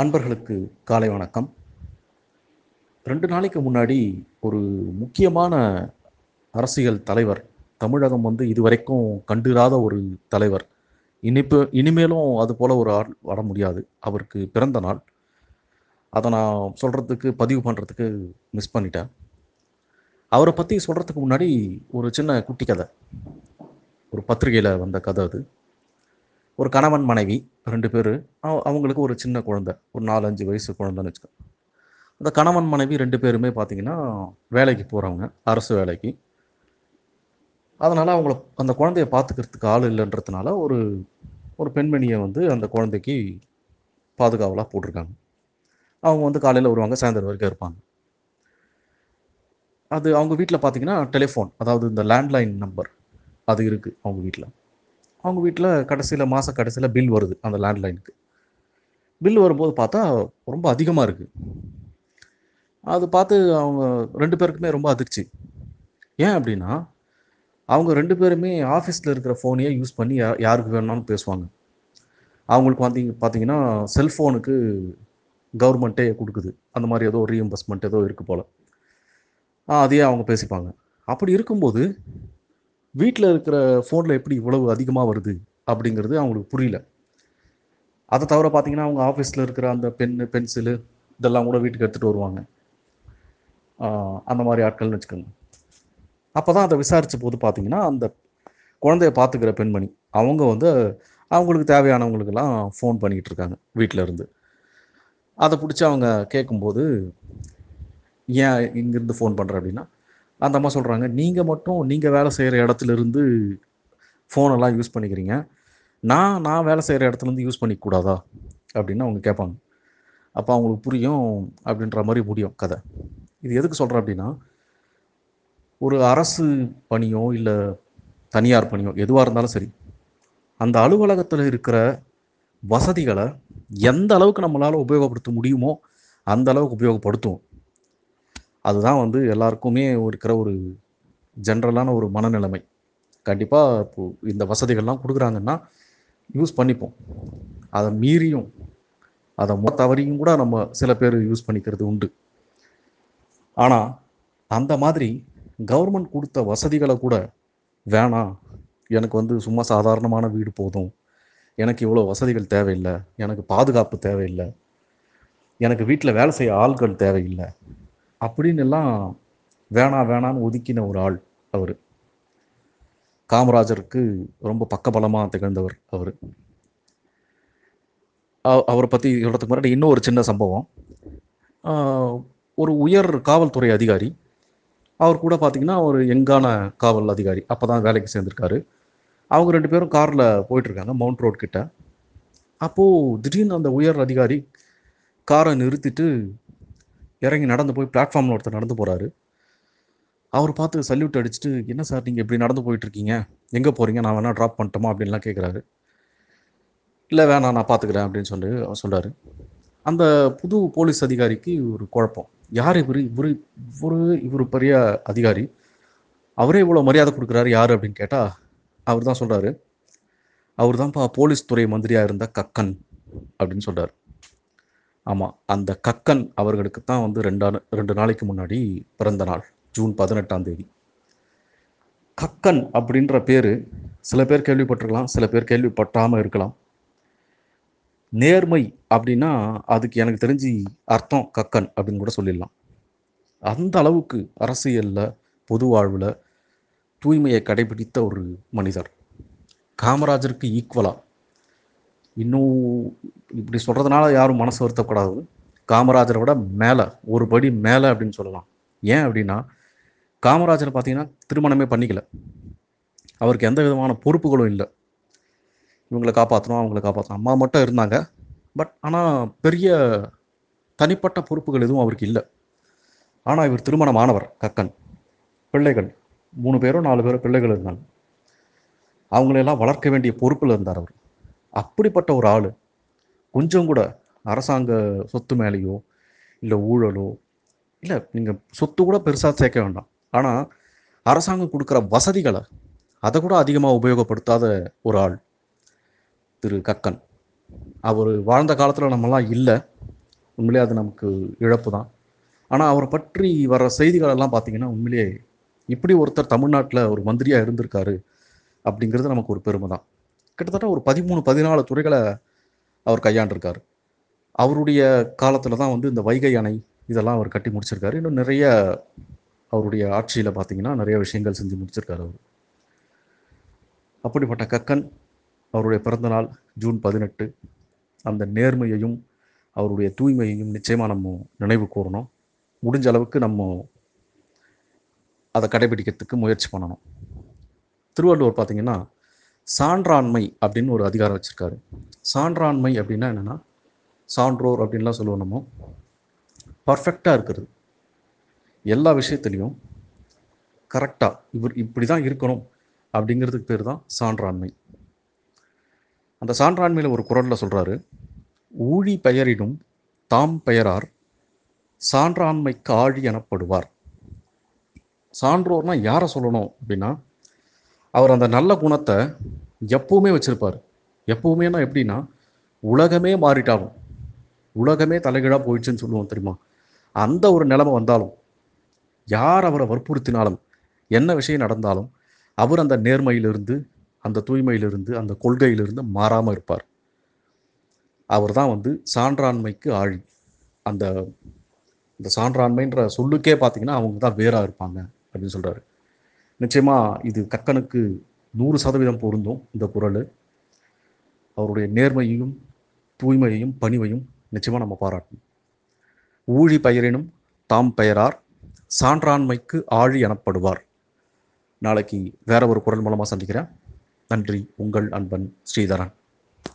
அன்பர்களுக்கு காலை வணக்கம். ரெண்டு நாளைக்கு முன்னாடி ஒரு முக்கியமான அரசியல் தலைவர் தமிழகம் வந்து இதுவரைக்கும் கண்டிராத ஒரு தலைவர். இனிப்பு இனிமேலும் அது போல் ஒரு ஆள் வர முடியாது. அவருக்கு பிறந்த நாள். அதை நான் சொல்கிறதுக்கு பதிவு பண்ணுறதுக்கு மிஸ் பண்ணிட்டேன். அவரை பற்றி சொல்கிறதுக்கு முன்னாடி ஒரு சின்ன குட்டி கதை. ஒரு பத்திரிகையில் வந்த கதை அது. ஒரு கணவன் மனைவி ரெண்டு பேர் அவங்களுக்கு ஒரு சின்ன குழந்தை ஒரு நாலஞ்சு வயசு குழந்தைன்னு வச்சுக்கோ. அந்த கணவன் மனைவி ரெண்டு பேருமே பார்த்தீங்கன்னா வேலைக்கு போகிறவங்க அரசு வேலைக்கு. அதனால் அவங்கள அந்த குழந்தைய பார்த்துக்கிறதுக்கு ஆள் இல்லைன்றதுனால ஒரு ஒரு பெண்மணியை வந்து அந்த குழந்தைக்கு பாதுகாவலாக போட்டிருக்காங்க. அவங்க வந்து காலையில் வருவாங்க சாயந்தரம் வரைக்கும் இருப்பாங்க. அது அவங்க வீட்டில் பார்த்தீங்கன்னா டெலிஃபோன் அதாவது இந்த லேண்ட்லைன் நம்பர் அது இருக்குது அவங்க வீட்டில் அவங்க வீட்டில் கடைசியில் மாத கடைசியில் பில் வருது அந்த லேண்ட்லைனுக்கு பில் வரும்போது பார்த்தா ரொம்ப அதிகமாக இருக்குது அது பார்த்து அவங்க ரெண்டு பேருக்குமே ரொம்ப அதிர்ச்சி. ஏன் அப்படின்னா அவங்க ரெண்டு பேருமே ஆஃபீஸில் இருக்கிற ஃபோனையே யூஸ் பண்ணி யா யாருக்கு வேணாலும் பேசுவாங்க. அவங்களுக்கு வந்து பார்த்தீங்கன்னா செல்ஃபோனுக்கு கவர்மெண்ட்டே கொடுக்குது. அந்த மாதிரி ஏதோ ரீஎம்பர்ஸ்மெண்ட் ஏதோ இருக்குது போல். அதையே அவங்க பேசிப்பாங்க. அப்படி இருக்கும்போது வீட்டில் இருக்கிற ஃபோனில் எப்படி இவ்வளவு அதிகமாக வருது அப்படிங்கிறது அவங்களுக்கு புரியல. அதை தவிர பார்த்தீங்கன்னா அவங்க ஆஃபீஸில் இருக்கிற அந்த பென்னு பென்சிலு இதெல்லாம் கூட வீட்டுக்கு எடுத்துகிட்டு வருவாங்க. அந்த மாதிரி ஆட்கள்னு வச்சுக்கோங்க. அப்போ தான் அதை விசாரித்த போது பார்த்தீங்கன்னா அந்த குழந்தைய பார்த்துக்கிற பெண்மணி அவங்க வந்து அவங்களுக்கு தேவையானவங்களுக்கெல்லாம் ஃபோன் பண்ணிக்கிட்டு இருக்காங்க வீட்டில் இருந்து. அதை பிடிச்சி அவங்க கேட்கும்போது ஏன் இங்கேருந்து ஃபோன் பண்ணுற அப்படின்னா அந்த அம்மா சொல்கிறாங்க நீங்கள் மட்டும் நீங்கள் வேலை செய்கிற இடத்துலேருந்து ஃபோனெல்லாம் யூஸ் பண்ணிக்கிறீங்க. நான் நான் வேலை செய்கிற இடத்துலேருந்து யூஸ் பண்ணிக்கூடாதா அப்படின்னு அவங்க கேட்பாங்க. அப்போ அவங்களுக்கு புரியும் அப்படின்ற மாதிரி முடியும் கதை. இது எதுக்கு சொல்கிறேன் அப்படின்னா ஒரு அரசு பணியோ இல்லை தனியார் பணியோ எதுவாக இருந்தாலும் சரி அந்த அலுவலகத்தில் இருக்கிற வசதிகளை எந்த அளவுக்கு நம்மளால் உபயோகப்படுத்த முடியுமோ அந்த அளவுக்கு உபயோகப்படுத்துவோம் அதுதான் வந்து எல்லாருக்குமே இருக்கிற ஒரு ஜென்ரலான ஒரு மனநிலைமை. கண்டிப்பாக இப்போது இந்த வசதிகள்லாம் கொடுக்குறாங்கன்னா யூஸ் பண்ணிப்போம். அதை மீறியும் அதை மொத்த வரையும் கூட நம்ம சில பேர் யூஸ் பண்ணிக்கிறது உண்டு. ஆனால் அந்த மாதிரி கவர்மெண்ட் கொடுத்த வசதிகளை கூட வேணாம் எனக்கு வந்து சும்மா சாதாரணமான வீடு போதும். எனக்கு இவ்வளோ வசதிகள் தேவையில்லை. எனக்கு பாதுகாப்பு தேவையில்லை. எனக்கு வீட்டில் வேலை செய்ய ஆள்கள் தேவையில்லை. அப்படின்னு எல்லாம் வேணாம் வேணான்னு ஒதுக்கின ஒரு ஆள் அவர். காமராஜருக்கு ரொம்ப பக்கபலமாக திகழ்ந்தவர் அவர். அவரை பற்றி சொல்கிறதுக்கு முன்னாடி இன்னும் ஒரு சின்ன சம்பவம். ஒரு உயர் காவல்துறை அதிகாரி. அவர் கூட பார்த்திங்கன்னா ஒரு எங்கான காவல் அதிகாரி. அப்போ தான் வேலைக்கு சேர்ந்துருக்காரு. அவங்க ரெண்டு பேரும் காரில் போயிட்டுருக்காங்க மவுண்ட் ரோட் கிட்ட. அப்போது திடீர்னு அந்த உயர் அதிகாரி காரை நிறுத்திட்டு இறங்கி நடந்து போய் பிளாட்ஃபார்மில் ஒருத்தர் நடந்து போகிறாரு அவர் பார்த்து சல்யூட் அடிச்சுட்டு என்ன சார் நீங்கள் இப்படி நடந்து போயிட்டுருக்கீங்க? எங்கே போகிறீங்க நான் வேணால் ட்ராப் பண்ணிட்டோமா? அப்படின்லாம் கேட்குறாரு இல்லை வேணாம் நான் பார்த்துக்கிறேன் அப்படின்னு சொல்லி அவர் சொல்கிறாரு அந்த புது போலீஸ் அதிகாரிக்கு ஒரு குழப்பம். யார் இவர்? இவர் இவர் இவர் பெரிய அதிகாரி. அவரே இவ்வளோ மரியாதை கொடுக்குறாரு யார்? அப்படின்னு கேட்டால் அவர் தான் சொல்கிறாரு அவர் தான்ப்பா போலீஸ் துறை மந்திரியாக இருந்த கக்கன் அப்படின்னு சொல்கிறார் ஆமாம் அந்த கக்கன் அவர்களுக்கு தான் வந்து ரெண்டா ரெண்டு நாளைக்கு முன்னாடி பிறந்த நாள் ஜூன் பதினெட்டாம் தேதி. கக்கன் அப்படின்ற பேர் சில பேர் கேள்விப்பட்டிருக்கலாம் சில பேர் கேள்விப்பட்டாமல் இருக்கலாம். நேர்மை அப்படின்னா அதுக்கு எனக்கு தெரிஞ்சு அர்த்தம் கக்கன் அப்படின்னு கூட சொல்லிடலாம். அந்த அளவுக்கு அரசியலில் பொது வாழ்வில் தூய்மையை கடைபிடித்த ஒரு மனிதர். காமராஜருக்கு ஈக்குவலாக இன்னும் இப்படி சொல்கிறதுனால யாரும் மனசு வருத்தக்கூடாது காமராஜரை விட மேலே ஒரு படி மேலே அப்படின்னு சொல்லலாம். ஏன் அப்படின்னா காமராஜர் பார்த்தீங்கன்னா திருமணமே பண்ணிக்கல. அவருக்கு எந்த விதமான பொறுப்புகளும் இல்லை. இவங்களை காப்பாற்றணும் அவங்களை காப்பாற்றணும் அம்மா மட்டும் இருந்தாங்க. பட் ஆனால் பெரிய தனிப்பட்ட பொறுப்புகள் எதுவும் அவருக்கு இல்லை. ஆனால் இவர் திருமணமானவர் கக்கன். பிள்ளைகள். மூணு பேரோ நாலு பேரோ பிள்ளைகள் இருந்தாங்க. அவங்களெல்லாம் வளர்க்க வேண்டிய பொறுப்பில் இருந்தார் அவர். அப்படிப்பட்ட ஒரு ஆள். கொஞ்சம் கூட அரசாங்க சொத்து மேலேயோ இல்லை ஊழலோ இல்லை நீங்கள் சொத்து கூட பெருசாக சேர்க்க வேண்டாம். ஆனால் அரசாங்கம் கொடுக்குற வசதிகளை அதை கூட அதிகமாக உபயோகப்படுத்தாத ஒரு ஆள் திரு கக்கன். அவர் வாழ்ந்த காலத்தில் நம்மலாம் இல்லை. உண்மையிலே அது நமக்கு இழப்பு தான். ஆனால் அவரை பற்றி வர செய்திகளெல்லாம் பார்த்தீங்கன்னா உண்மையிலேயே இப்படி ஒருத்தர் தமிழ்நாட்டில் ஒரு மந்திரியாக இருந்திருக்காரு அப்படிங்கிறது நமக்கு ஒரு பெருமை தான். கிட்டத்தட்ட ஒரு பதிமூணு பதினாலு துறைகளை அவர் கையாண்டிருக்கார். அவருடைய காலத்தில் தான் வந்து இந்த வைகை அணை இதெல்லாம் அவர் கட்டி முடிச்சிருக்காரு. இன்னும் நிறைய அவருடைய ஆட்சியில் பார்த்தீங்கன்னா நிறைய விஷயங்கள் செஞ்சு முடிச்சிருக்காரு அவர். அப்படிப்பட்ட கக்கன் அவருடைய பிறந்தநாள் ஜூன் பதினெட்டு அந்த நேர்மையையும் அவருடைய தூய்மையையும் நிச்சயமாக நம்ம நினைவு கூறணும். முடிஞ்ச அளவுக்கு நம்ம அதை கடைபிடிக்கிறதுக்கு முயற்சி பண்ணணும். திருவள்ளுவர் பார்த்திங்கன்னா சான்றாண்மை அப்படின்னு ஒரு அதிகாரம் வச்சுருக்காரு. சான்றாண்மை அப்படின்னா என்னென்னா சான்றோர் அப்படின்லாம் சொல்லுவோம் நம்ம. பர்ஃபெக்டாக இருக்கிறது. எல்லா விஷயத்துலையும் கரெக்டாக இவர் இப்படி தான் இருக்கணும் அப்படிங்கிறதுக்கு பேர் தான் சான்றாண்மை. அந்த சான்றாண்மையில் ஒரு குரலில் சொல்கிறாரு ஊழி பெயரிடும் தாம் பெயரார் சான்றாண்மைக்கு ஆழி எனப்படுவார். சான்றோர்னால் யாரை சொல்லணும் அப்படின்னா அவர் அந்த நல்ல குணத்தை எப்பவுமே வச்சுருப்பார். எப்பவுமேனா எப்படின்னா உலகமே மாறிட்டாலும் உலகமே தலைகீழாக போயிடுச்சுன்னு சொல்லுவோம் தெரியுமா? அந்த ஒரு நிலைமை வந்தாலும் யார் அவரை வற்புறுத்தினாலும் என்ன விஷயம் நடந்தாலும் அவர் அந்த நேர்மையிலிருந்து அந்த தூய்மையிலிருந்து அந்த கொள்கையிலிருந்து மாறாமல் இருப்பார். அவர் தான் வந்து சான்றாண்மைக்கு ஆழி. அந்த இந்த சான்றாண்மைன்ற சொல்லுக்கே பார்த்தீங்கன்னா அவங்க தான் வேறாக இருப்பாங்க அப்படின்னு சொல்கிறாரு நிச்சயமாக இது கக்கனுக்கு நூறு சதவீதம் பொருந்தும் இந்த குரல். அவருடைய நேர்மையையும் தூய்மையையும் பணிவையும் நிச்சயமாக நம்ம பாராட்டணும். ஊழி பெயரினும் தாம் பெயரார் சான்றாண்மைக்கு ஆழி எனப்படுவார். நாளைக்கு வேற ஒரு குரல் மூலமாக சந்திக்கிறேன். நன்றி உங்கள் அன்பன் ஸ்ரீதரன்.